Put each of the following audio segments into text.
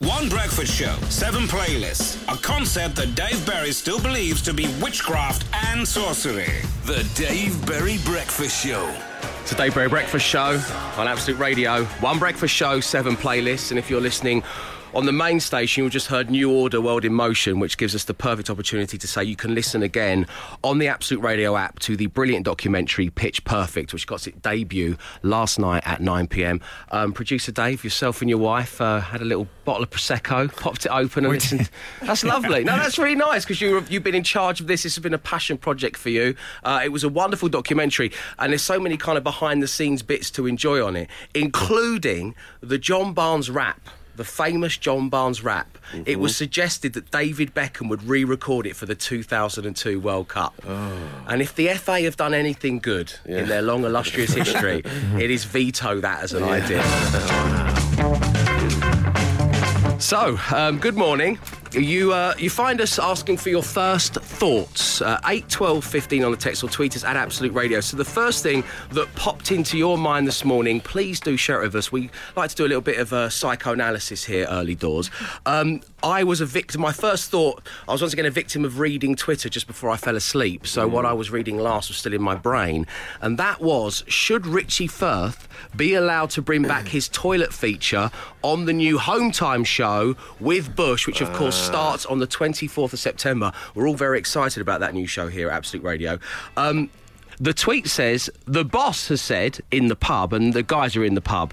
One breakfast show, seven playlists. A concept that Dave Berry still believes to be witchcraft and sorcery. The Dave Berry Breakfast Show. It's the Dave Berry Breakfast Show on Absolute Radio. One breakfast show, seven playlists, and if you're listening on the main station, you just heard New Order World in Motion, which gives us the perfect opportunity to say you can listen again on the Absolute Radio app to the brilliant documentary Pitch Perfect, which got its debut last night at 9 pm. Um, Producer Dave, yourself and your wife uh, had a little bottle of Prosecco, popped it open, and listened. That's lovely. No, that's really nice because you, you've been in charge of this. This has been a passion project for you. Uh, it was a wonderful documentary, and there's so many kind of behind the scenes bits to enjoy on it, including the John Barnes rap the famous John Barnes rap. Mm-hmm. It was suggested that David Beckham would re-record it for the 2002 World Cup. And if the FA have done anything good Oh. Yeah. in their long illustrious history, it is veto that as an idea. So, um, good morning. You uh, you find us asking for your first thoughts. Uh, 8, 12, 15 on the text or tweet us at Absolute Radio. So, the first thing that popped into your mind this morning, please do share it with us. We like to do a little bit of uh, psychoanalysis here early doors. Um, I was a victim. My first thought, I was once again a victim of reading Twitter just before I fell asleep. So, what I was reading last was still in my brain. And that was should Richie Firth be allowed to bring back his toilet feature on the new Home Time show with Bush, which of course starts on the 24th of September. We're all very excited about that new show here at Absolute Radio. Um, the tweet says the boss has said in the pub, and the guys are in the pub.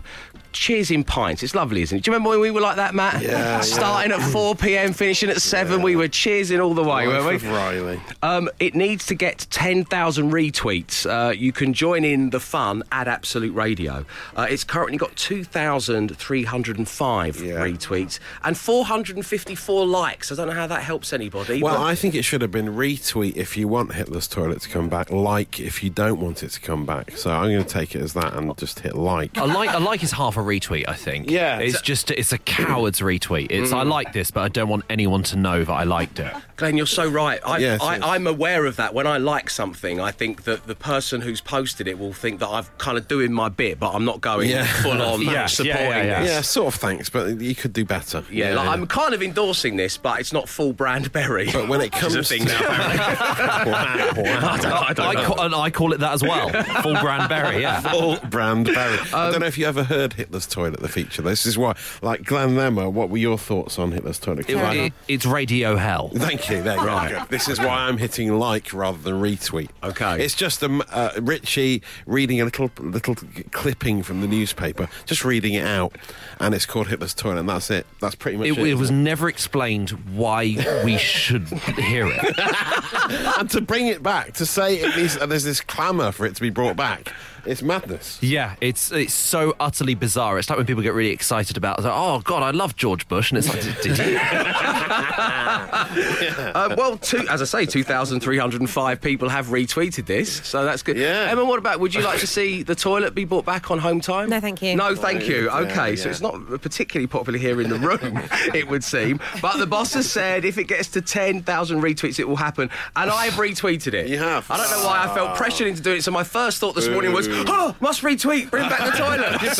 Cheers in pints. It's lovely, isn't it? Do you remember when we were like that, Matt? Yeah, Starting at 4 p.m., finishing at 7, we were cheersing all the way, Life weren't we? Riley. Um, it needs to get 10,000 retweets. Uh, you can join in the fun at Absolute Radio. Uh, it's currently got 2,305 Yeah. retweets and 454 likes. I don't know how that helps anybody. Well, but- I think it should have been retweet if you want Hitler's toilet to come back, like if you don't want it to come back. So I'm going to take it as that and just hit like. I like I like is half a retweet. I think. Yeah. it's just it's a coward's retweet. It's I like this, but I don't want anyone to know that I liked it. Glenn, you're so right. I, Yes, I, yes. I'm aware of that. When I like something, I think that the person who's posted it will think that I've kind of doing my bit, but I'm not going Yeah. full on Yeah, yeah, supporting yeah, yeah. this. Yeah, sort of thanks, but you could do better. Yeah, like, I'm kind of endorsing this, but it's not full brand berry. But when it Which is a comes to- now. I don't, I don't I know. call, I call it that as well. Full brand berry. Yeah. Full brand Barry. I Um, don't know if you ever heard Hitler's toilet, the feature. This is why, like Glenn Lemmer, what were your thoughts on Hitler's toilet? It- it- it's radio hell. Thank you. There you go. This is why I'm hitting like rather than retweet. Okay. It's just um, uh, Richie reading a little little clipping from the newspaper, just reading it out, and it's called Hitler's toilet, and that's it. That's pretty much It, it. it was never explained why we should hear it. and to bring it back, to say it needs, uh, there's this clamour for it to be brought back. It's madness. Yeah, it's it's so utterly bizarre. It's like when people get really excited about, it's like, oh God, I love George Bush, and it's like, did, did you? Uh, well, two, as I say, 2,305 people have retweeted this, so that's good. Yeah. Emma, what about, would you like to see the toilet be brought back on home time? No, thank you. No, thank you. Yeah, Okay, so yeah. it's not particularly popular here in the room, it would seem. But the boss has said if it gets to 10,000 retweets, it will happen. And I've retweeted it. You have? I don't know why I felt pressured into doing it, so my first thought this morning was, oh, must retweet, bring back the toilet. it's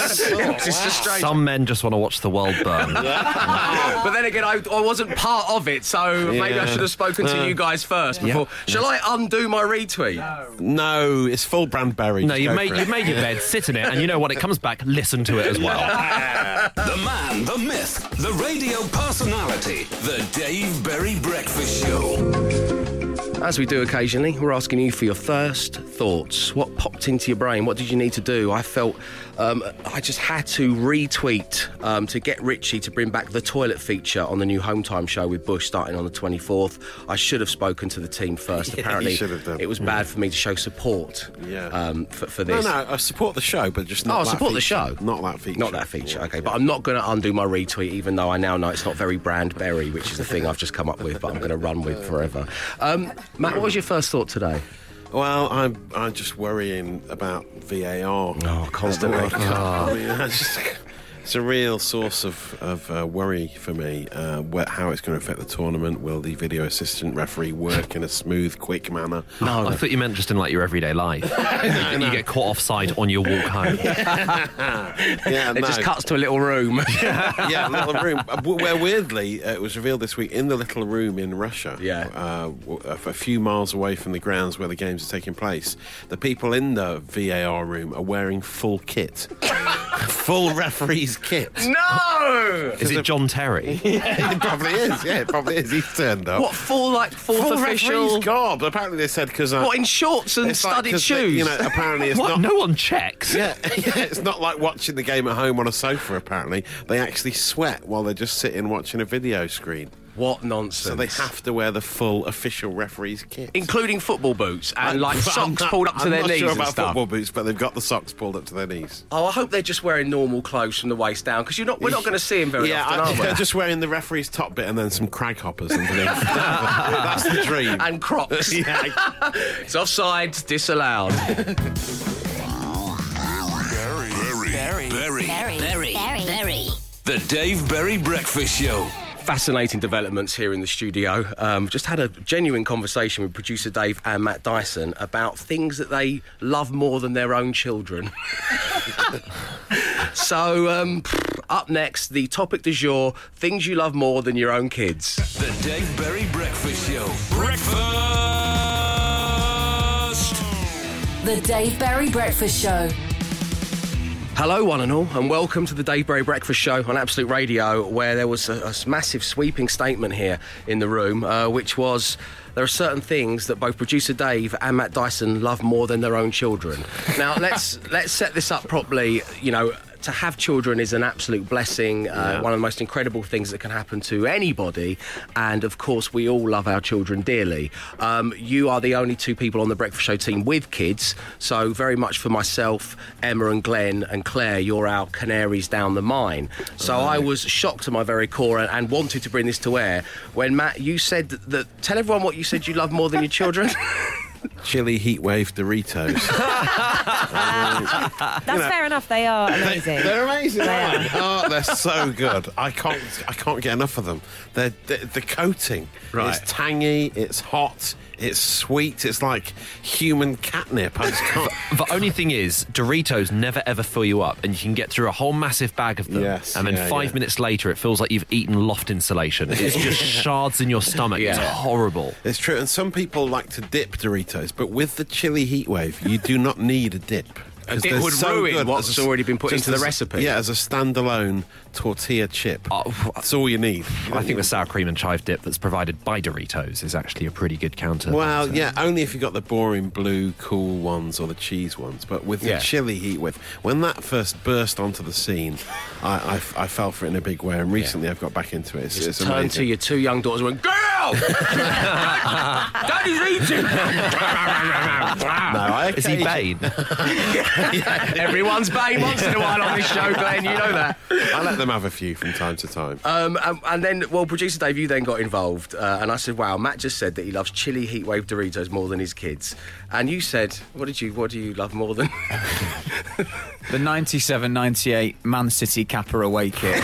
just strange. Some men just want to watch the world burn. But then again, I, I wasn't part of it, so maybe I should have spoken to you guys first before. Shall I undo my retweet? No, it's full brand berry. No, you've made you've made your bed, sit in it, and you know what? It comes back. Listen to it as well. The man, the myth, the radio personality. The Dave Berry Breakfast Show. As we do occasionally, we're asking you for your first thoughts. What popped into your brain? What did you need to do? I felt um, I just had to retweet um, to get Richie to bring back the toilet feature on the new Home Time show with Bush starting on the 24th. I should have spoken to the team first. Yeah, Apparently, should have done. it was bad for me to show support Yeah. um, for, for No, this. no, I support the show, but just not Oh, that support the feature. show. Not that feature. Not that feature, okay. yeah. But I'm not going to undo my retweet, even though I now know it's not very brand berry, which is the thing I've just come up with, but I'm going to run with forever. Um, Matt, what was your first thought today? Well, I'm I'm just worrying about VAR. Oh, constantly. Ah. I mean, just, It's a real source of, of uh, worry for me. Uh, where, how it's going to affect the tournament? Will the video assistant referee work in a smooth, quick manner? No, I thought you meant just in like your everyday life. you, you get caught offside on your walk home. Yeah, It just cuts to a little room. yeah, a little room. Uh, Where weirdly, uh, it was revealed this week in the little room in Russia. Yeah. uh, w- a a few miles away from the grounds where the games are taking place. The people in the VAR room are wearing full kit, full referee's kit. no! Is it John Terry? yeah, it probably is. Yeah, it probably is. He's turned up. What, full, like, fourth Full official? referee's God. Apparently they said because uh, What, in shorts and it's like studded 'cause they- shoes? you know, apparently it's What? not. No one checks. Yeah, yeah, it's not like watching the game at home on a sofa. Apparently, they actually sweat while they're just sitting watching a video screen. What nonsense. So they have to wear the full official referee's kit. Including football boots uh, and, like, I'm socks not- pulled up to I'm their not knees sure and about stuff. football boots, but they've got the socks pulled up to their knees. Oh, I hope they're just wearing normal clothes from the waist down because you're not. We're not going to see them very yeah, often, I- are we? they're just wearing the referee's top bit and then some Craghoppers underneath. That's the dream. and Crocs. yeah, It's offside, disallowed. Berry. Berry. Berry. Berry. Berry. Berry. The Dave Berry Breakfast Show. Fascinating developments here in the studio. Um, just had a genuine conversation with producer Dave and Matt Dyson about things that they love more than their own children. so, um, up next, the topic du jour things you love more than your own kids. The Dave Berry Breakfast Show. Breakfast. The Dave Berry Breakfast Show. Hello, one and all, and welcome to the Dave Berry Breakfast Show on Absolute Radio, where there was a, a massive sweeping statement here in the room, uh, which was there are certain things that both producer Dave and Matt Dyson love more than their own children. Now, let's let's set this up properly. You know. To have children is an absolute blessing, uh, one of the most incredible things that can happen to anybody. And of course, we all love our children dearly. Um, you are the only two people on the Breakfast Show team with kids. So, very much for myself, Emma and Glenn and Claire, you're our canaries down the mine. So, I was shocked to my very core and, and wanted to bring this to air when, Matt, you said that. Tell everyone what you said you love more than your children. chili heatwave Doritos. That's fair enough. They are amazing. They're amazing. They aren't they? Oh, they're so good. I can't. I can't get enough of them. They're, the the coating. Right. It's tangy. It's hot. It's sweet. It's like human catnip. I just can't. The only thing is, Doritos never ever fill you up, and you can get through a whole massive bag of them. Yes, and then yeah, five yeah. minutes later, it feels like you've eaten loft insulation. It's just shards in your stomach. It's horrible. It's true, and some people like to dip Doritos, but with the chili heat wave, you do not need a dip. A dip would so ruin good what's already been put into the as- recipe. Yeah, as a standalone tortilla chip. Oh, That's all you need. I think the sour cream and chive dip that's provided by Doritos is actually a pretty good counter. Well, So- uh, yeah, only if you got the boring blue, cool ones or the cheese ones. But with Yeah. the chili heat wave, when that first burst onto the scene, I, I, I fell for it in a big way. And recently, I've got back into it. It's, it's Turn to your two young daughters and went, Girl! Daddy's eating! No, I Is he occasion- Bane? Everyone's Bane once in a while on this show, Glenn, you know that. I let them have a few from time to time. Um, and, and then, well, producer Dave, you then got involved, uh, and I said, "Wow, Matt just said that he loves chili heatwave Doritos more than his kids." And you said, "What did you? What do you love more than?" The 97-98 Man City Kappa away kit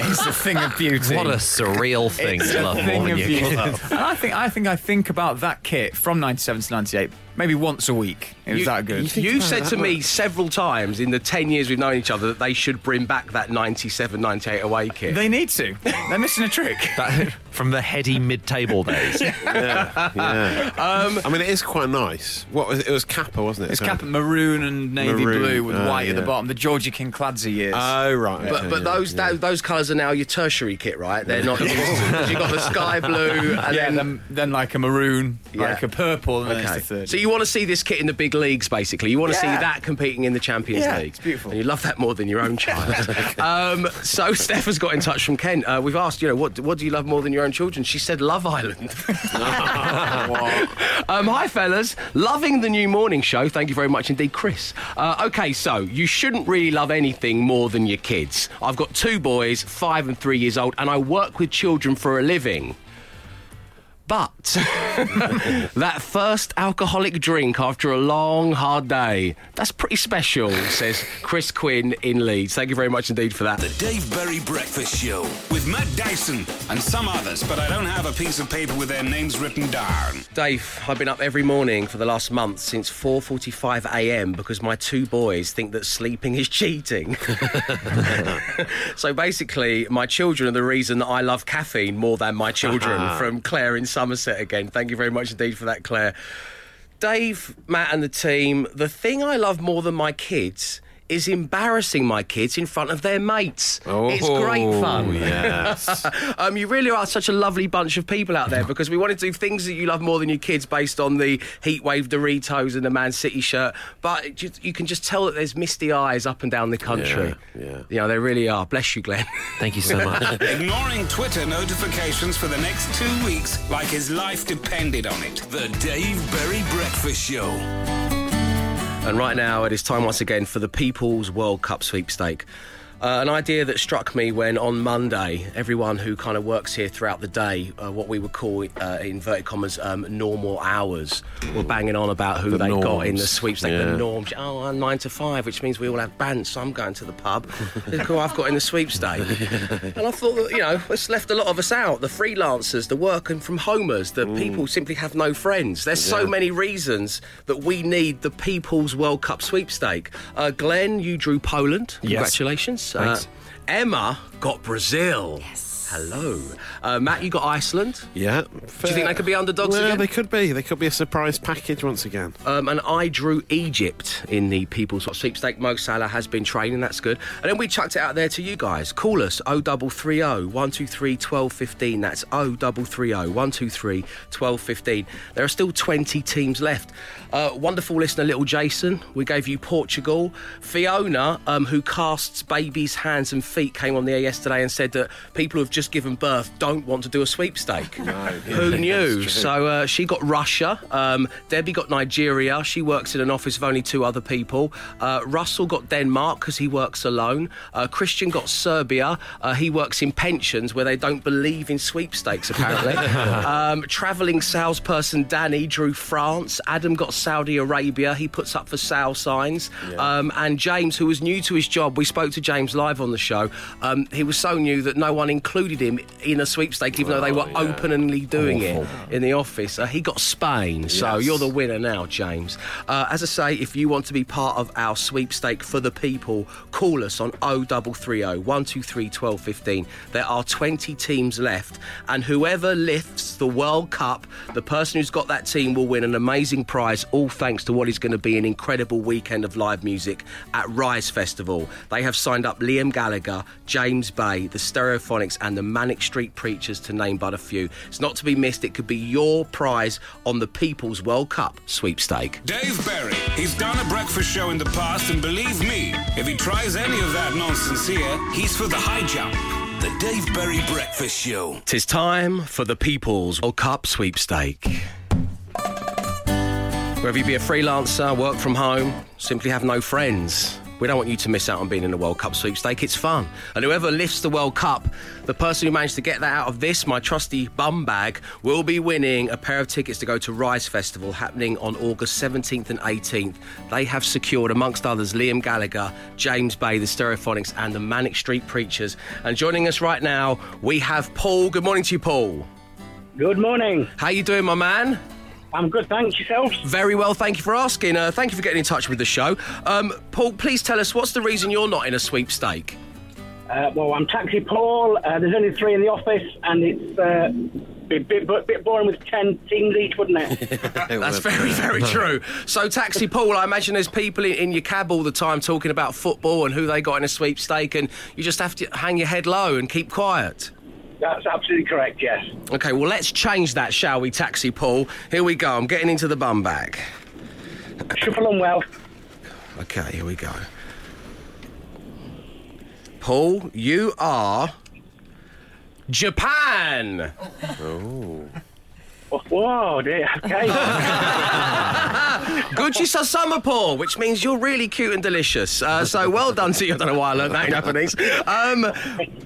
it's a thing of beauty. What a surreal thing It's to love more than of your beauty. kids. And I think I think I think about that kit from 97 to 98 maybe once a week. It was you, that good. You've said to me several times in the ten years we've known each other that they should bring back that 97, 98 away kit. They need to. They're missing a trick. That- from the heady mid-table days. yeah, yeah. Um, I mean, it is quite nice. What was it? It was Kappa, wasn't it? It's So- Kappa maroon and navy Maroon, blue with oh, white at the bottom. The Georgi Kinkladze years. Oh right. but okay, but yeah, those yeah. those, those colours are now your tertiary kit, right? They're not because you've got the sky blue and yeah, then. then, then like a maroon, Yeah. like a purple, and then Okay. it's the third. So you want to see this kit in the big leagues, basically. You want to see that competing in the Champions Yeah, League. it's beautiful. And you love that more than your own child. um, so Steph has got in touch from Kent. Uh, we've asked, you know, what what do you love more than your own children? She said Love Island. um, hi, fellas. Loving the new morning show. Thank you very much indeed, Chris. Uh, okay, so you shouldn't really love anything more than your kids. I've got two boys, five and three years old, and I work with children for a living. But that first alcoholic drink after a long, hard day, that's pretty special, says Chris Quinn in Leeds. Thank you very much indeed for that. The Dave Berry Breakfast Show. With Matt Dyson and some others, but I don't have a piece of paper with their names written down. Dave, I've been up every morning for the last month since 4:45 a.m. because my two boys think that sleeping is cheating. so basically, my children are the reason that I love caffeine more than my children. Ah. from Claire in Somerset again. Thank you very much indeed for that, Claire. Dave, Matt, and the team. The thing I love more than my kids is embarrassing my kids in front of their mates. it's great fun. Oh, Yes. Um, you really are such a lovely bunch of people out there because we want to do things that you love more than your kids based on the Heatwave Doritos and the Man City shirt. But it just, you can just tell that there's misty eyes up and down the country. Yeah, yeah. You know, they really are. Bless you, Glenn. Thank you so much. Ignoring Twitter notifications for the next two weeks like his life depended on it. The Dave Berry Breakfast Show. And right now, it is time once again for the People's World Cup sweepstake. Uh, an idea that struck me when on Monday, everyone who kind of works here throughout the day, uh, what we would call, uh, inverted commas, um, normal hours, were banging on about who The they got in the norms. sweepstake, Yeah. the norms. Oh, I'm nine to five, which means we all have bands, so I'm going to the pub. Look who I've got in the sweepstake. and I thought that, you know, it's left a lot of us out the freelancers, the working from homers, the people simply have no friends. There's so many reasons that we need the People's World Cup sweepstake. Uh, Glenn, you drew Poland. Yes. Thanks. Uh, Emma got Brazil. Yes. Hello. Uh, Matt, you got Iceland. Yeah. Do you think they could be underdogs well, again? they could be. They could be a surprise package once again. Um, and I drew Egypt in the People's Sweepstake. Mo Salah has been training, that's good. And then we chucked it out there to you guys. Call us 0330 123 1215. That's 0330 123 1215. There are still 20 teams left. Uh, wonderful listener, little Jason. We gave you Portugal. Fiona, um, who casts babies' hands and feet, came on the air yesterday and said that people have just given birth don't want to do a sweepstake. Who knew? So uh, she got Russia. Um, Debbie got Nigeria. She works in an office of only two other people. Uh, Russell got Denmark because he works alone. Uh, Christian got Serbia. Uh, he works in pensions where they don't believe in sweepstakes, apparently. um, travelling salesperson Danny drew France. Adam got Saudi Arabia. He puts up for sale signs. Um, and James, who was new to his job, we spoke to James live on the show. Um, he was so new that no one included him in a sweepstake, even though they were yeah. openly doing it in the office. Uh, he got Spain, so Yes. you're the winner now, James. Uh, as I say, if you want to be part of our sweepstake for the people, call us on 0330 123 1215. There are 20 teams left, and whoever lifts the World Cup, the person who's got that team will win an amazing prize, all thanks to what is going to be an incredible weekend of live music at Rize Festival. They have signed up Liam Gallagher, James Bay, the Stereophonics, and the Manic Street Preachers, to name but a few. It's not to be missed. It could be your prize on the People's World Cup sweepstake. Dave Berry. He's done a breakfast show in the past, and believe me, if he tries any of that nonsense here, he's for the high jump. The Dave Berry Breakfast Show. Tis time for the People's World Cup sweepstake. Whether you be a freelancer, work from home, simply have no friends. We don't want you to miss out on being in the World Cup sweepstake. It's fun. And whoever lifts the World Cup, the person who managed to get that out of this, my trusty bum bag, will be winning a pair of tickets to go to Rize Festival happening on August 17th and 18th. They have secured, amongst others, Liam Gallagher, James Bay, the Stereophonics, and the Manic Street Preachers. And joining us right now, we have Paul. Good morning to you, Paul. Good morning. How you doing, my man? I'm good, thanks. Yourself? Very well, thank you for asking. Uh, thank you for getting in touch with the show. Um, Paul, please tell us what's the reason you're not in a sweepstake? Uh, well, I'm Taxi Paul. Uh, there's only three in the office, and it's uh, a bit, bit, bit boring with 10 teams each, wouldn't it? That's very, very true. So, Taxi Paul, I imagine there's people in, in your cab all the time talking about football and who they got in a sweepstake, and you just have to hang your head low and keep quiet. That's absolutely correct, yes. Okay, well, let's change that, shall we, Taxi Paul? Here we go. I'm getting into the bum bag. Shuffle on well. Okay, here we go. Paul, you are Japan. Oh, whoa, dear. Okay. Gucci sa summer, Paul, which means you're really cute and delicious. Uh, so well done to you. I don't know why I learned that in Japanese. Um,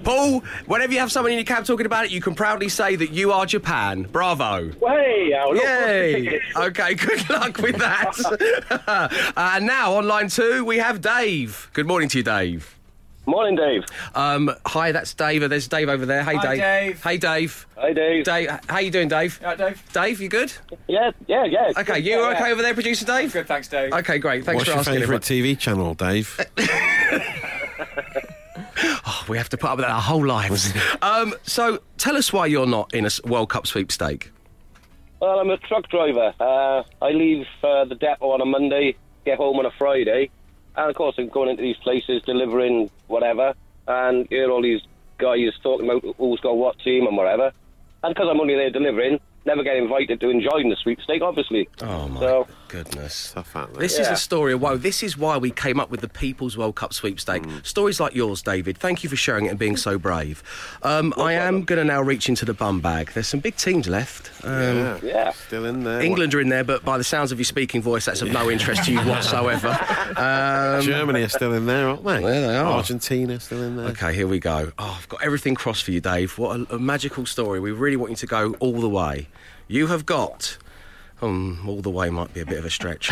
Paul, whenever you have someone in your cab talking about it, you can proudly say that you are Japan. Bravo. Hey, I'll look forward Yay! Okay, good luck with that. uh, now on line two we have Dave. Good morning to you, Dave. Morning, Dave. Um, hi, that's Dave. There's Dave over there. Hey, Hi, Dave. Dave. Hey, Dave. Hi, Dave. Dave, how you doing, Dave? Yeah, Dave. Dave, you good? Yeah, yeah, yeah. Okay, you yeah, okay yeah. over there, producer Dave? Good, thanks, Dave. Okay, great. Thanks What's for your asking. favourite TV channel, Dave? everyone. We have to put up with that our whole lives. um, so, tell us why you're not in a s- World Cup sweepstake. Well, I'm a truck driver. Uh, I leave uh, the depot on a Monday, get home on a Friday, and of course I'm going into these places delivering whatever, and hear all these guys talking about who's got what team and whatever. And because I'm only there delivering, never get invited to enjoy the sweepstake, obviously. Oh my So- goodness. Tough out there. This is a story of woe. This is why we came up with the People's World Cup sweepstake. Stories like yours, David. Thank you for sharing it and being so brave. Um, I am going to now reach into the bum bag. There's some big teams left. Um, yeah. Yeah. Still in there. England are in there, but by the sounds of your speaking voice, that's of no interest to you whatsoever. Um, Germany are still in there, aren't they? There they are. Argentina still in there. Okay, here we go. Oh, I've got everything crossed for you, Dave. What a, a magical story. We really want you to go all the way. You have got. Um, all the way might be a bit of a stretch.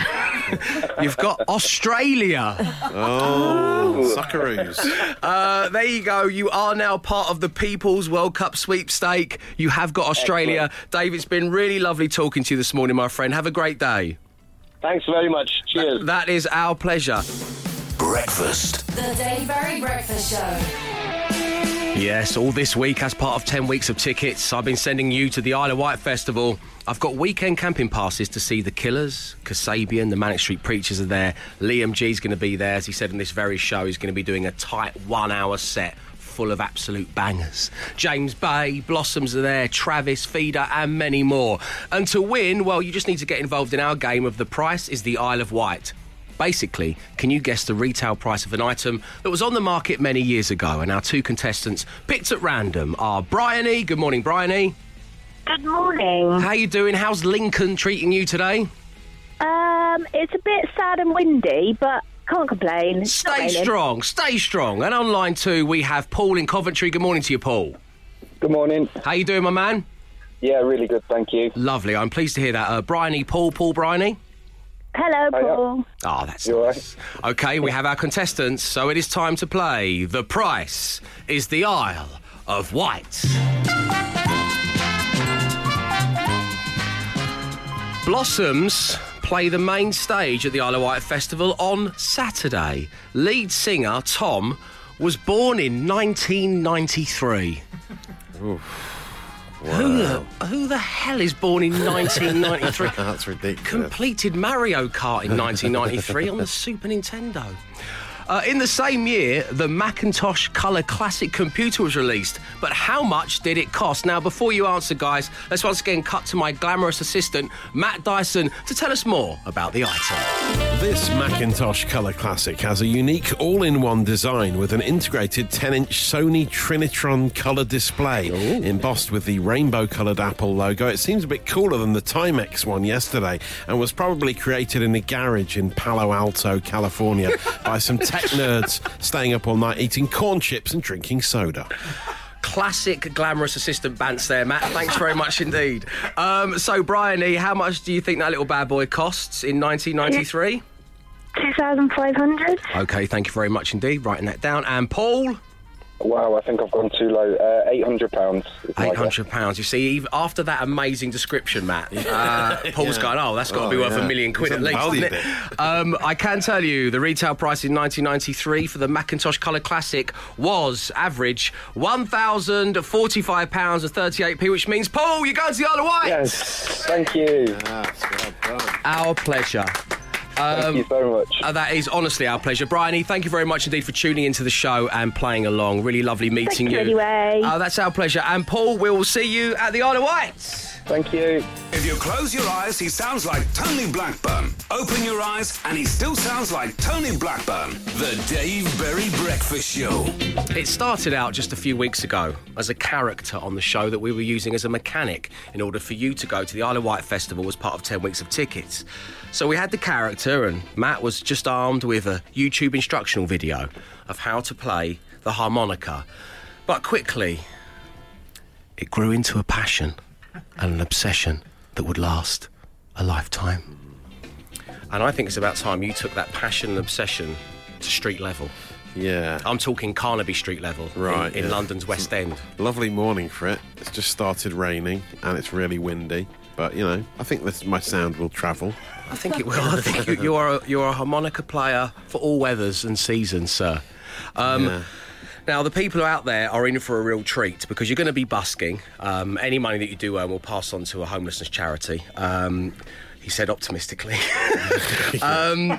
You've got Australia. Oh, Socceroos. Uh, there you go. You are now part of the People's World Cup sweepstake. You have got Australia. Dave, it's been really lovely talking to you this morning, my friend. Have a great day. Thanks very much. Cheers. That is our pleasure. Breakfast. The Dave Berry Breakfast Show. Yes, all this week as part of 10 weeks of tickets, I've been sending you to the Isle of Wight Festival. I've got weekend camping passes to see the Killers, Kasabian, the Manic Street Preachers are there. Liam G's going to be there, as he said in this very show. He's going to be doing a tight one hour set full of absolute bangers. James Bay, Blossoms are there, Travis, Feeder, and many more. And to win, well, you just need to get involved in our game of The Price is the Isle of Wight. Basically, can you guess the retail price of an item that was on the market many years ago? And our two contestants, picked at random, are Bryony. Good morning, Bryony. Good morning. How you doing? How's Lincoln treating you today? Um, it's a bit sad and windy, but can't complain. It's Stay strong, stay strong. And on line two, we have Paul in Coventry. Good morning to you, Paul. Good morning. How you doing, my man? Yeah, really good. Thank you. Lovely. I'm pleased to hear that. Uh, Bryony, Paul, Paul, Bryony. Hello, Paul. Oh, that's You all nice. Okay, we have our contestants, so it is time to play. The price is the Isle of Wight. Blossoms play the main stage at the Isle of Wight Festival on Saturday. Lead singer Tom was born in 1993. Who, the, who the hell is born in 1993? That's ridiculous. completed Mario Kart in 1993 on the Super Nintendo. Uh, in the same year, the Macintosh Color Classic computer was released. But how much did it cost? Now, before you answer, guys, let's once again cut to my glamorous assistant, Matt Dyson, to tell us more about the item. This Macintosh Color Classic has a unique all in one design with an integrated 10 inch Sony Trinitron color display embossed with the rainbow colored Apple logo. It seems a bit cooler than the Timex one yesterday and was probably created in a garage in Palo Alto, California by some tech nerds staying up all night eating corn chips and drinking soda. Classic glamorous assistant bants there, Matt. Thanks very much indeed. Um, so, Bryony, how much do you think that little bad boy costs in 1993? 2,500. Okay, thank you very much indeed. Writing that down. And Paul? Wow, I think I've gone too low. Uh, Eight hundred pounds. Eight hundred pounds. You see, even after that amazing description, Matt, uh, Paul's going, "Oh, that's got to be Oh, worth yeah. a million quid He's at least." isn't it? Um, I can tell you, the retail price in 1993 for the Macintosh Color Classic was average one thousand forty-five pounds and thirty-eight p, which means Paul, you're going to the Isle of Wight. Yes, thank you. Our pleasure. Thank you very much. Uh, that is honestly our pleasure. Bryony, thank you very much indeed for tuning into the show and playing along. Really lovely meeting you anyway. Uh, that's our pleasure. And Paul, we will see you at the Isle of Wight. Thank you. If you close your eyes, he sounds like Tony Blackburn. Open your eyes, and he still sounds like Tony Blackburn. The Dave Berry Breakfast Show. It started out just a few weeks ago as a character on the show that we were using as a mechanic in order for you to go to the Isle of Wight Festival as part of 10 weeks of tickets. So we had the character, and Matt was just armed with a YouTube instructional video of how to play the harmonica. But quickly, it grew into a passion and an obsession that would last a lifetime. And I think it's about time you took that passion and obsession to street level. Yeah. I'm talking Carnaby Street level in- Right, in, yeah. London's West End. Lovely morning for it. It's just started raining and it's really windy. But, you know, I think this, my sound will travel. I think it will. I think you, you are a, you're a harmonica player for all weathers and seasons, sir. Um, Yeah. Now, the people out there are in for a real treat because you're going to be busking. Um, any money that you do earn will pass on to a homelessness charity. Um, he said optimistically. um,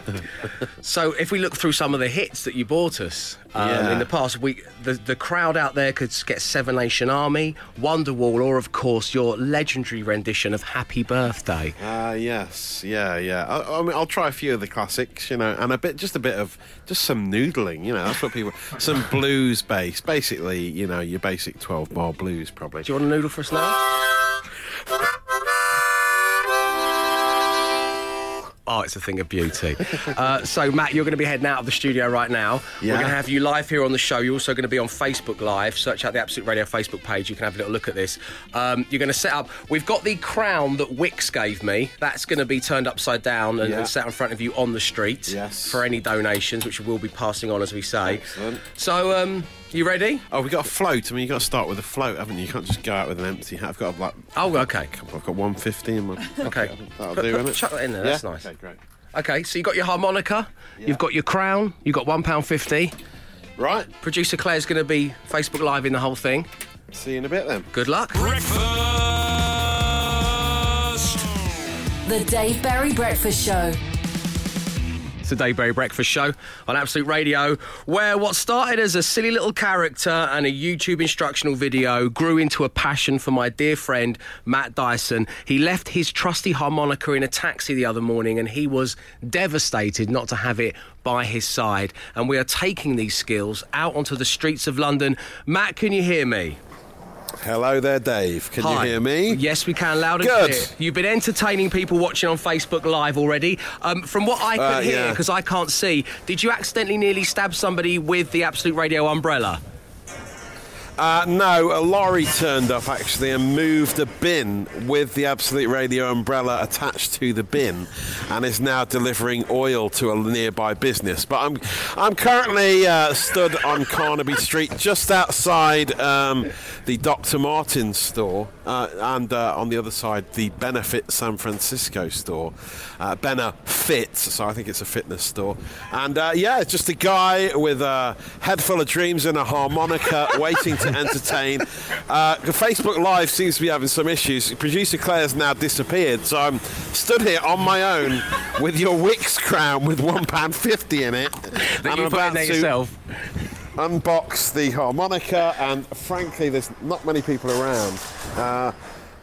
so, if we look through some of the hits that you bought us um, Yeah. in the past, we the, the crowd out there could get Seven Nation Army, Wonderwall, or of course your legendary rendition of Happy Birthday. Ah, yes, yeah, yeah. I, I mean, I'll try a few of the classics, you know, and a bit, just a bit of, just some noodling, you know. That's what people, some blues bass, basically, you know, your basic twelve bar blues, probably. Do you want a noodle for us now? Oh, it's a thing of beauty. uh, so, Matt, you're going to be heading out of the studio right now. We're going to have you live here on the show. You're also going to be on Facebook Live. Search out the Absolute Radio Facebook page. You can have a little look at this. Um, you're going to set up. We've got the crown that Wix gave me. That's going to be turned upside down and, Yeah. and set in front of you on the street Yes. for any donations, which we'll be passing on as we say. Excellent. So, um, you ready? Oh, we got a float. I mean, you got to start with a float, haven't you? You can't just go out with an empty hat. I've got a like, Oh, okay. I've got one fifty in my. Okay. that'll Put- do, put- isn't it? chuck that in there, Yeah? that's nice. Okay, great. Okay, so you got your harmonica, you've got your crown, you've got one pound fifty. Right. Producer Claire's going to be Facebook Live in the whole thing. See you in a bit then. Good luck. Breakfast. The Dave Berry Breakfast Show. The Dave Breakfast Show on Absolute Radio, where what started as a silly little character and a YouTube instructional video grew into a passion for my dear friend Matt Dyson. He left his trusty harmonica in a taxi the other morning and he was devastated not to have it by his side. And we are taking these skills out onto the streets of London. Matt, can you hear me? Hello there, Dave. Can Hi. you hear me? Yes, we can. Loud and Good. clear. You've been entertaining people watching on Facebook Live already. Um, from what I can Uh, hear, yeah. because I can't see, did you accidentally nearly stab somebody with the Absolute Radio umbrella? Uh, no, a lorry turned up actually and moved a bin with the Absolute Radio umbrella attached to the bin, and is now delivering oil to a nearby business. But I'm I'm currently uh, stood on Carnaby Street, just outside um, the Dr. Martens store, uh, and uh, on the other side the Benefit San Francisco store, uh, Benefit. So I think it's a fitness store, and uh, yeah, it's just a guy with a head full of dreams and a harmonica waiting to entertain. Uh, the Facebook Live seems to be having some issues. Producer Claire's now disappeared, so I'm stood here on my own with your Wix crown with one pound fifty in it. That and you I'm put in about there to yourself. unbox the harmonica, and frankly, there's not many people around. Uh,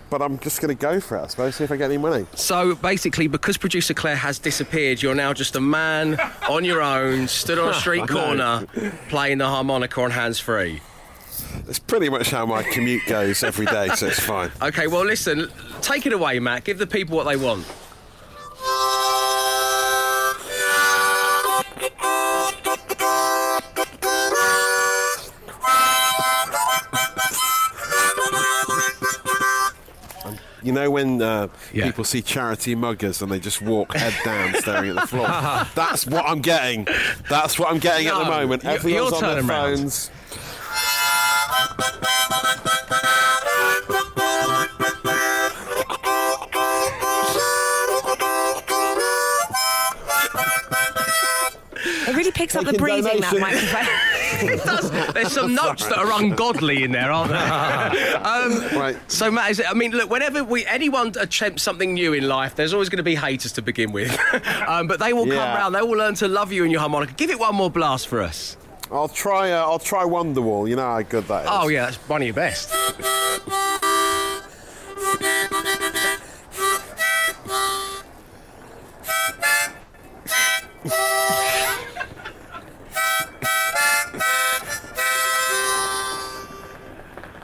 but I'm just going to go for it, I suppose, see if I get any money. So basically, because producer Claire has disappeared, you're now just a man on your own, stood on a street corner, playing the harmonica on hands free. It's pretty much how my commute goes every day, so it's fine. Okay, well, listen, take it away, Matt. Give the people what they want. You know when uh, Yeah. people see charity muggers and they just walk head down, staring at the floor. That's what I'm getting. That's what I'm getting at the No, moment. you- Everyone's you're on their turning round. phones. It really picks up the breathing, that microphone. It does. There's some notes that are ungodly in there, aren't there? um, Right. So, Matt, is it, I mean, look, whenever we anyone attempts something new in life, there's always going to be haters to begin with. um, but they will come Yeah. round. They will learn to love you and your harmonica. Give it one more blast for us. I'll try. Uh, I'll try Wonderwall. You know how good that is. Oh yeah, that's one of your best.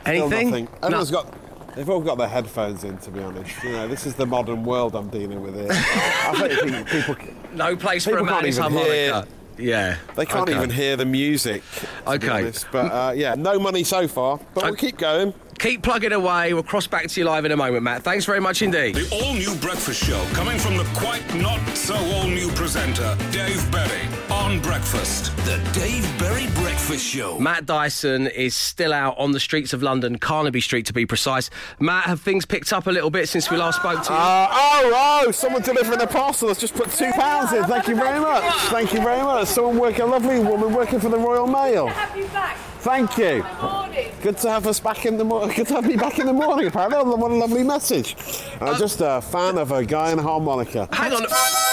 Anything? Everyone's no. got. They've all got their headphones in, to be honest. You know, this is the modern world I'm dealing with here. I think people. No place for a man harmonica. Hear, yeah. they can't Okay. even hear the music. Okay. honest. But uh, yeah, no money so far. But we'll keep going. Keep plugging away. We'll cross back to you live in a moment, Matt. Thanks very much indeed. The all new breakfast show coming from the quite not so all new presenter, Dave Berry, on breakfast. The Dave Berry Breakfast Show. Matt Dyson is still out on the streets of London, Carnaby Street to be precise. Matt, have things picked up a little bit since we last spoke to you? Uh, oh, oh, someone delivering a parcel has just put two pounds in. Thank you very much. Thank you very much. Someone working, a lovely woman working for the Royal Mail. Have you back? Thank you. Morning. Good to have us back in the morning. Good to have me back in the morning, apparently. What a lovely message. I'm uh, just a fan of a guy in a harmonica. Hang on.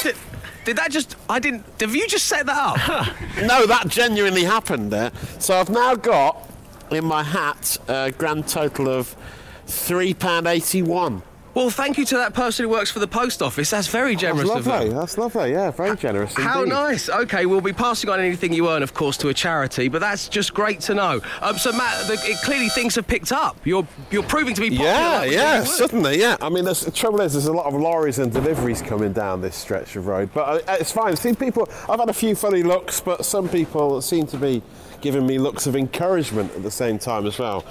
Did, did that just. I didn't. Have you just set that up? No, that genuinely happened there. So I've now got in my hat a grand total of £3.81. well, thank you to that person who works for the post office. That's very generous That's of lovely. them. That's lovely. Yeah, very generous. How indeed. nice. Okay, we'll be passing on anything you earn, of course, to a charity, but that's just great to know. Um, so, Matt, the, it, clearly things have picked up. You're you're proving to be popular. Yeah, yeah, said you would. certainly, yeah. I mean, there's, the trouble is, there's a lot of lorries and deliveries coming down this stretch of road, but uh, it's fine. See, people, I've had a few funny looks, but some people seem to be giving me looks of encouragement at the same time as well.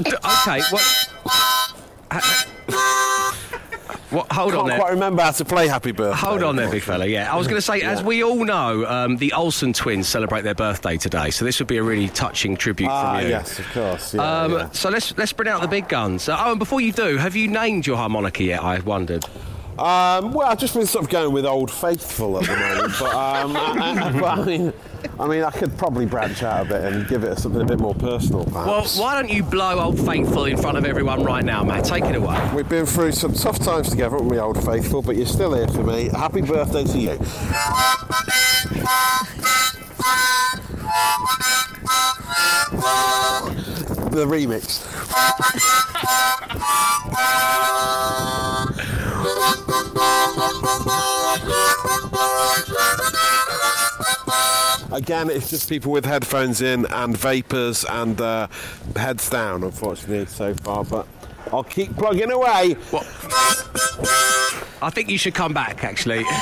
Okay, what? What? Hold on Can't quite remember how to play Happy Birthday. Hold on there, big fella. Yeah, I was going to say, as we all know, um, the Olsen twins celebrate their birthday today, so this would be a really touching tribute Ah, from you. yes, of course. Yeah, Um, yeah. So let's let's bring out the big guns. Uh, oh, and before you do, have you named your harmonica yet? I wondered. Um, well, I've just been sort of going with Old Faithful at the moment, but, um, I, I, but I mean, I mean, I could probably branch out a bit and give it something a bit more personal, Well, why don't you blow Old Faithful in front of everyone right now, Matt? Take it away. We've been through some tough times together, haven't we, Old Faithful? But you're still here for me. Happy birthday to you. The remix. Again, it's just people with headphones in and vapers and uh, heads down, unfortunately, so far. But I'll keep plugging away. What? I think you should come back, actually.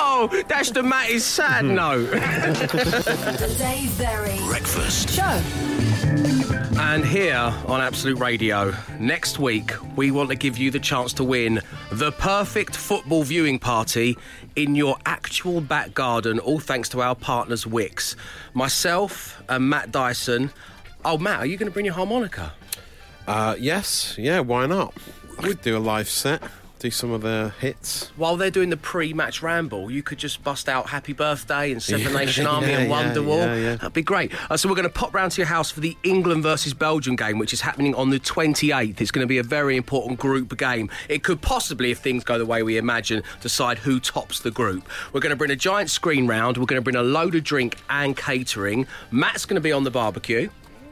oh, that's the Matt is sad note. The Dave Berry Breakfast. Show. And here on Absolute Radio, next week, we want to give you the chance to win the perfect football viewing party in your actual back garden, all thanks to our partners, Wix. Myself and Matt Dyson. Oh, Matt, are you going to bring your harmonica? Uh, yes, yeah, why not? I could do a live set, do some of their hits. While they're doing the pre-match ramble, you could just bust out Happy Birthday and Seven Yeah, Nation Army yeah, and Wonderwall. yeah, yeah. That'd be great. Uh, so we're going to pop round to your house for the England versus Belgium game, which is happening on the 28th. It's going to be a very important group game. It could possibly, if things go the way we imagine, decide who tops the group. We're going to bring a giant screen round. We're going to bring a load of drink and catering. Matt's going to be on the barbecue.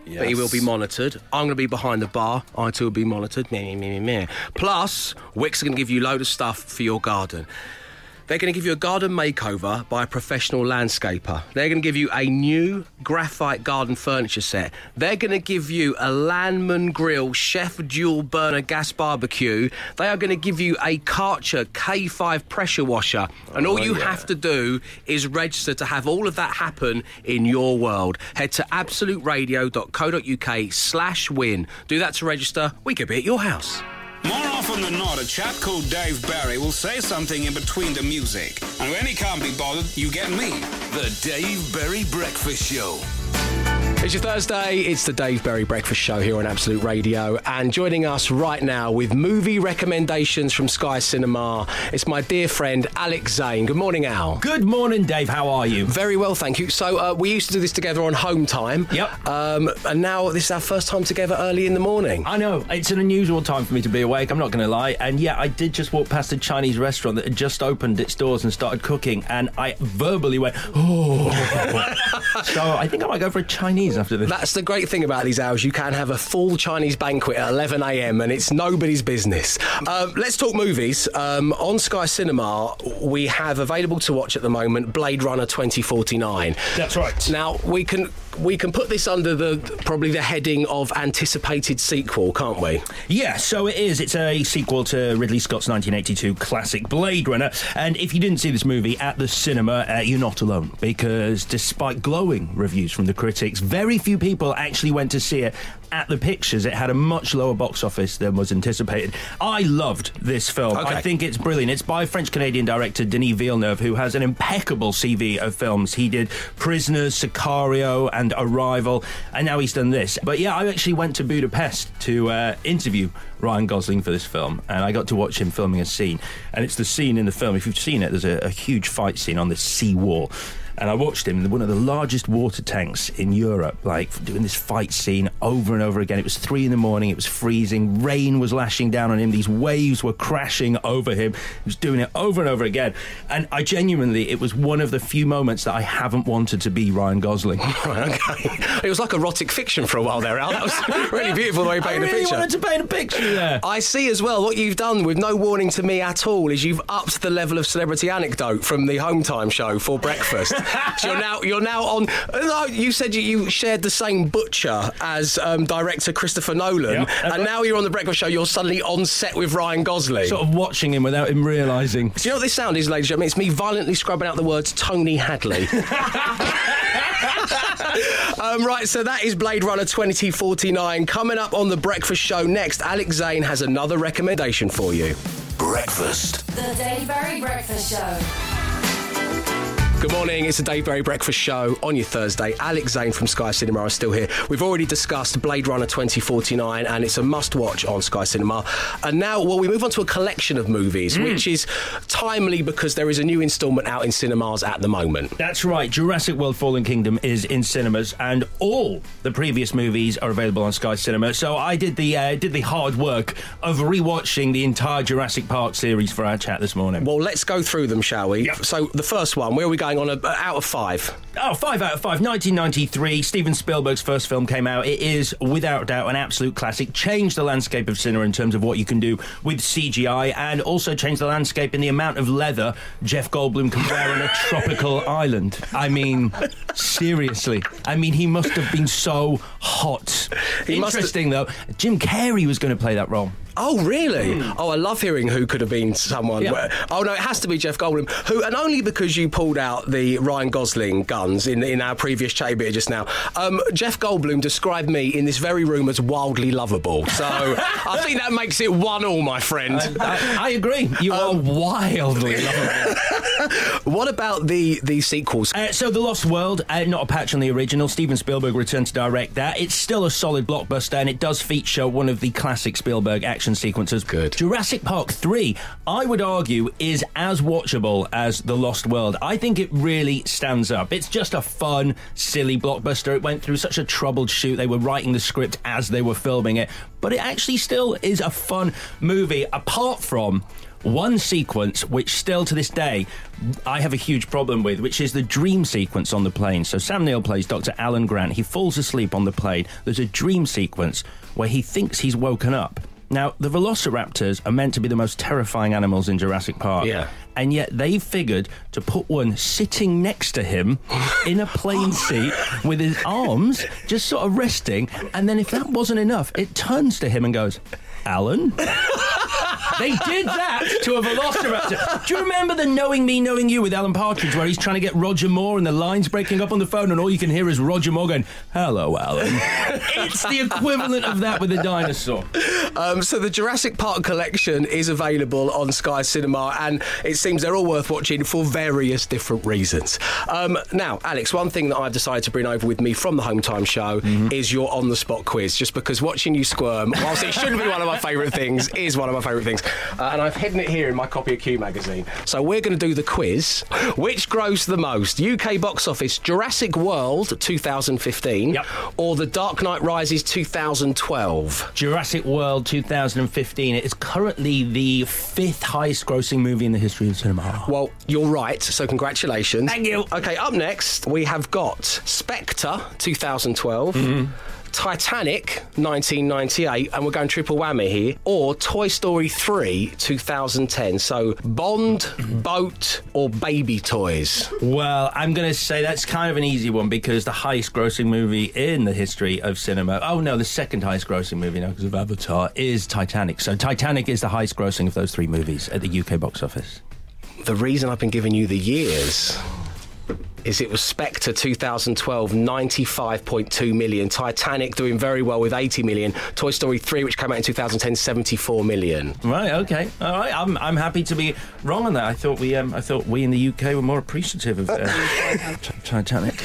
But he will be monitored. I'm going to be behind the bar. I too will be monitored. Meh, meh, meh, meh, meh. Plus, Wix are going to give you a load of stuff for your garden. They're going to give you a garden makeover by a professional landscaper. They're going to give you a new graphite garden furniture set. They're going to give you a Landmann Grill Chef Dual Burner Gas Barbecue. They are going to give you a Karcher K5 pressure washer. And all oh, you have to do is register to have all of that happen in your world. Head to absoluteradio.co.uk slash win. Do that to register. We could be at your house. More often than not, a chap called Dave Berry will say something in between the music. And when he can't be bothered, you get me. The Dave Berry Breakfast Show. It's your Thursday. It's the Dave Berry Breakfast Show here on Absolute Radio. And joining us right now with movie recommendations from Sky Cinema, it's my dear friend Alex Zane. Good morning, Al. Good morning, Dave. How are you? Very well, thank you. So, uh, we used to do this together on home time. Yep. Um, and now this is our first time together early in the morning. I know it's an unusual time for me to be awake. I'm not going to lie, and yeah, I did just walk past a Chinese restaurant that had just opened its doors and started cooking, and I verbally went, "Oh!" so I think I might go for a Chinese after this. That's the great thing about these hours. You can have a full Chinese banquet at 11 a.m. and it's nobody's business. Um, let's talk movies. Um, on Sky Cinema, we have available to watch at the moment Blade Runner 2049. That's right. Now we can we can put this under the probably the heading of anticipated sequel, can't we? Yeah, so it is. It's a sequel to Ridley Scott's 1982 classic Blade Runner. And if you didn't see this movie at the cinema, uh, you're not alone. Because despite glowing reviews from the critics, very few people actually went to see it at the pictures. It had a much lower box office than was anticipated. I loved this film. Okay. I think it's brilliant. It's by French Canadian director Denis Villeneuve, who has an impeccable CV of films. He did Prisoners, Sicario, and Arrival, and now he's done this. But yeah, I actually went to Budapest to uh, interview Ryan Gosling for this film, and I got to watch him filming a scene. And it's the scene in the film, if you've seen it, there's a, a huge fight scene on this sea wall. And I watched him in one of the largest water tanks in Europe, like doing this fight scene over and over again. It was three in the morning, it was freezing, rain was lashing down on him, these waves were crashing over him. He was doing it over and over again. And I genuinely, it was one of the few moments that I haven't wanted to be Ryan Gosling. Right, okay. It was like erotic fiction for a while there, Al. That was really beautiful the way you I painted really the picture. wanted to paint a picture there. I see as well what you've done with no warning to me at all is you've upped the level of celebrity anecdote from the home time show for breakfast. so you're now you're now on. You said you, you shared the same butcher as um, director Christopher Nolan, Yep, and right. now you're on the breakfast show. You're suddenly on set with Ryan Gosling. Sort of watching him without him realising. Do you know what this sound is, ladies and gentlemen? It's me violently scrubbing out the words Tony Hadley. um, right, so that is Blade Runner 2049. Coming up on the breakfast show next, Alex Zane has another recommendation for you. Breakfast. The Dave Berry Breakfast Show. Good morning, it's the Dave Berry Breakfast Show on your Thursday. Alex Zane from Sky Cinema is still here. We've already discussed Blade Runner 2049 and it's a must watch on Sky Cinema. And now, well, we move on to a collection of movies, which is timely because there is a new instalment out in cinemas at the moment. That's right. Jurassic World Fallen Kingdom is in cinemas, and all the previous movies are available on Sky Cinema. So I did the uh, did the hard work of rewatching the entire Jurassic Park series for our chat this morning. Well, let's go through them, shall we? Yep. So, the first one, where are we going on a, out of five? Oh, five out of five. 1993, Steven Spielberg's first film came out. It is, without doubt, an absolute classic. Changed the landscape of cinema in terms of what you can do with CGI, and also changed the landscape in the amount of leather Jeff Goldblum can wear on a tropical island. I mean, seriously. I mean, he must have been so hot. He Interesting, though. Jim Carrey was going to play that role. Oh, really? Hmm. Oh, I love hearing who could have been someone. Yeah. Where- Oh, no, it has to be Jeff Goldblum. Who, and only because you pulled out the Ryan Gosling guns in, in our previous chat bit just now. Um, Jeff Goldblum described me in this very room as wildly lovable. So I think that makes it one all, my friend. I, I agree. You are wildly lovable. what about the, the sequels? Uh, so, The Lost World, uh, not a patch on the original. Steven Spielberg returned to direct that. It's still a solid blockbuster, and it does feature one of the classic Spielberg action sequences. Good. Jurassic Park 3, I would argue, is as watchable as The Lost World. I think it really stands up. It's just a fun, silly blockbuster. It went through such a troubled shoot. They were writing the script as they were filming it, but it actually still is a fun movie, apart from one sequence which still to this day I have a huge problem with, which is the dream sequence on the plane. So Sam Neill plays Dr. Alan Grant. He falls asleep on the plane. There's a dream sequence where he thinks he's woken up. Now, the velociraptors are meant to be the most terrifying animals in Jurassic Park. Yeah. And yet they figured to put one sitting next to him in a plane seat with his arms just sort of resting. And then if that wasn't enough, it turns to him and goes, Alan? They did that to a velociraptor. Do you remember the Knowing Me, Knowing You with Alan Partridge, where he's trying to get Roger Moore and the line's breaking up on the phone, and all you can hear is Roger Moore going, Hello, Alan. it's the equivalent of that with a dinosaur. Um, so the Jurassic Park collection is available on Sky Cinema, and it seems they're all worth watching for various different reasons. Um, now, Alex, one thing that I've decided to bring over with me from the Home Time Show is your on-the-spot quiz. Just because watching you squirm, whilst it shouldn't be one of my favourite things, is one of my favourite things. Uh, and I've hidden it here in my copy of Q magazine. So we're going to do the quiz. Which grows the most? UK box office: Jurassic World 2015, Yep. or The Dark Knight Rises 2012. Jurassic World 2015. It is currently the fifth highest grossing movie in the history of cinema. Well, you're right, so congratulations. Thank you. Okay, up next, we have got Spectre 2012, Titanic 1998, and we're going triple whammy here, or Toy Story 3 2010. So Bond, boat, or baby toys. Well, I'm going to say that's kind of an easy one because the highest grossing movie in the history of cinema, oh no, the second highest grossing movie now because of Avatar, is Titanic. So Titanic is the highest grossing of those three movies at the UK box office. The reason I've been giving you the years is it was Spectre 2012 95.2 million, Titanic doing very well with 80 million, Toy Story 3 which came out in 2010 74 million. Right. Okay. All right. I'm, I'm happy to be wrong on that. I thought we um, I thought we in the UK were more appreciative of uh, T- Titanic.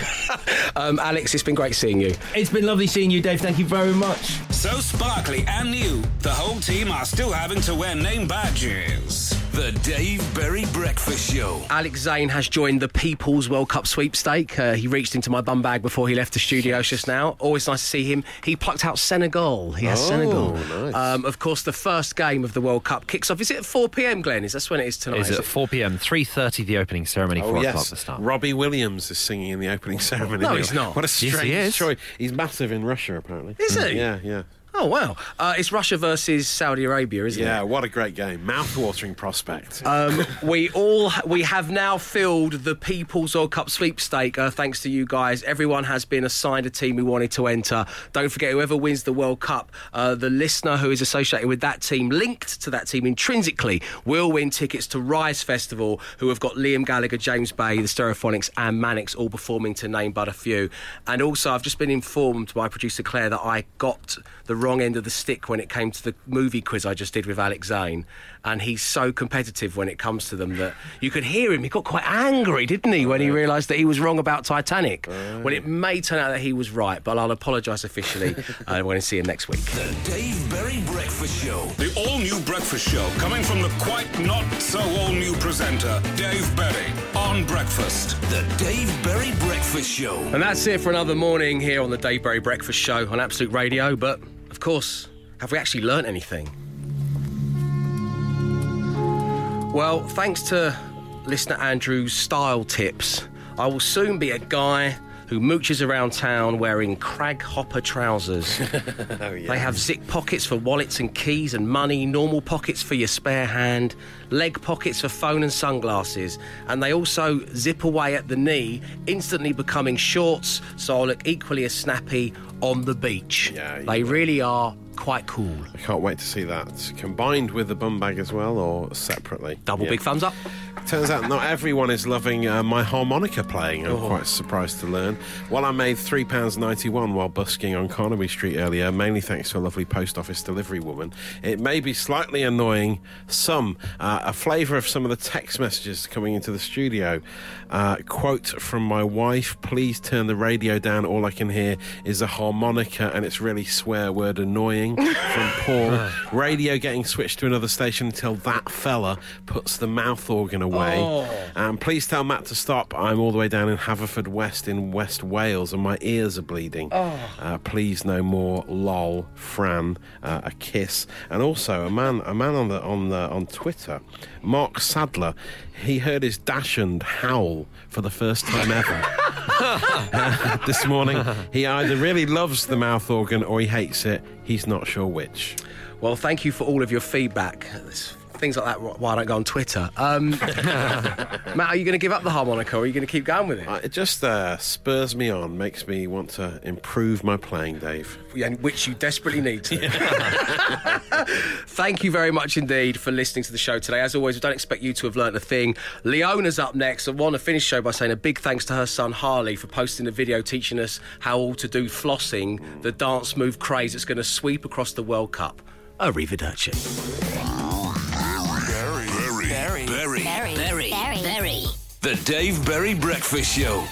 Um, Alex, it's been great seeing you. It's been lovely seeing you, Dave. Thank you very much. So sparkly and new, the whole team are still having to wear name badges. The Dave Berry Breakfast Show. Alex Zane has joined the People's World Cup sweepstake. Uh, he reached into my bum bag before he left the studio just now. Always nice to see him. He plucked out Senegal. He has Oh, Senegal. nice. Um, of course, the first game of the World Cup kicks off. Is it at 4 p.m., Glenn? Is that when it is tonight? Is Is at 4 p.m. 3:30 the opening ceremony. Oh, 4 yes. o'clock the start. Robbie Williams is singing in the opening ceremony. No, he's not. What a Yes, he strange is. choice. He's massive in Russia, apparently. Is he? Yeah, yeah. Oh, wow. Uh, it's Russia versus Saudi Arabia, isn't it? Yeah, what a great game. Mouth-watering prospect. Um, we all we have now filled the People's World Cup sweepstake. Uh, thanks to you guys, everyone has been assigned a team who wanted to enter. Don't forget, whoever wins the World Cup, uh, the listener who is associated with that team, linked to that team intrinsically, will win tickets to Rize Festival. Who have got Liam Gallagher, James Bay, the Stereophonics, and Manics all performing to name but a few. And also, I've just been informed by producer Claire that I got the wrong end of the stick when it came to the movie quiz I just did with Alex Zane. And he's so competitive when it comes to them that you could hear him. He got quite angry, didn't he, when he realised that he was wrong about Titanic? Well, it may turn out that he was right, but I'll apologise officially uh, when I see him next week. The Dave Berry Breakfast Show. The all new breakfast show coming from the quite not so all new presenter, Dave Berry, on breakfast. The Dave Berry Breakfast Show. And that's it for another morning here on the Dave Berry Breakfast Show on Absolute Radio. But, of course, have we actually learnt anything? Well, thanks to listener Andrew's style tips, I will soon be a guy who mooches around town wearing Craghopper trousers. Oh, they have zip pockets for wallets and keys and money, normal pockets for your spare hand, leg pockets for phone and sunglasses, and they also zip away at the knee, instantly becoming shorts, so I look equally as snappy on the beach. Yeah, they really are quite cool. I can't wait to see that. Combined with the bum bag as well, or separately? Double Yeah. big thumbs up. Turns out not everyone is loving uh, my harmonica playing. Oh. I'm quite surprised to learn. While I made £3.91 while busking on Carnaby Street earlier, mainly thanks to a lovely post office delivery woman, it may be slightly annoying some. Uh, a flavour of some of the text messages coming into the studio. Uh, quote from my wife Please turn the radio down. All I can hear is a harmonica, and it's really swear word annoying. From Paul. radio getting switched to another station until that fella puts the mouth organ away. Oh. And please tell Matt to stop. I'm all the way down in Haverfordwest in West Wales and my ears are bleeding. Uh, please no more. Lol, Fran, uh, a kiss, and also a man, a man on the on the on Twitter, Mark Sadler. He heard his dachshund howl for the first time ever this morning. He either really loves the mouth organ or he hates it. He's not sure which. Well, thank you for all of your feedback. It's things like that why I don't go on Twitter. Um, Matt, are you going to give up the harmonica or are you going to keep going with it? Uh, it just uh, spurs me on, makes me want to improve my playing, Dave. Yeah, which you desperately need to. Thank you very much indeed for listening to the show today. As always, we don't expect you to have learnt a thing. Leona's up next. I want to finish the show by saying a big thanks to her son Harley for posting a video teaching us how all to do flossing, the dance move craze that's going to sweep across the World Cup. Arrivederci. Berry. The Dave Berry Breakfast Show.